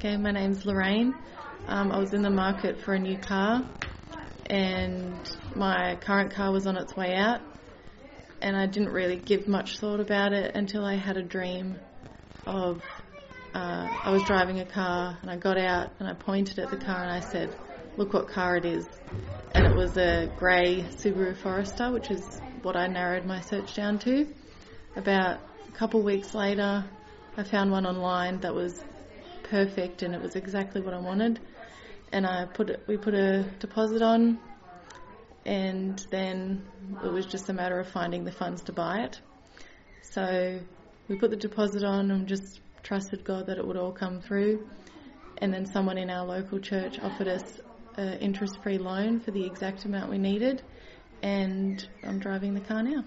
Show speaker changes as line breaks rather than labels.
Okay, my name's Lorraine. Um, I was in the market for a new car, and my current car was on its way out, and I didn't really give much thought about it until I had a dream of uh, I was driving a car and I got out and I pointed at the car and I said, "Look what car it is," and it was a grey Subaru Forester, which is what I narrowed my search down to. About a couple weeks later, I found one online that was perfect and it was exactly what I wanted. And I put we put a deposit on, and then it was just a matter of finding the funds to buy it. So we put the deposit on and just trusted God that it would all come through. And then someone in our local church offered us an interest-free loan for the exact amount we needed, and I'm driving the car now.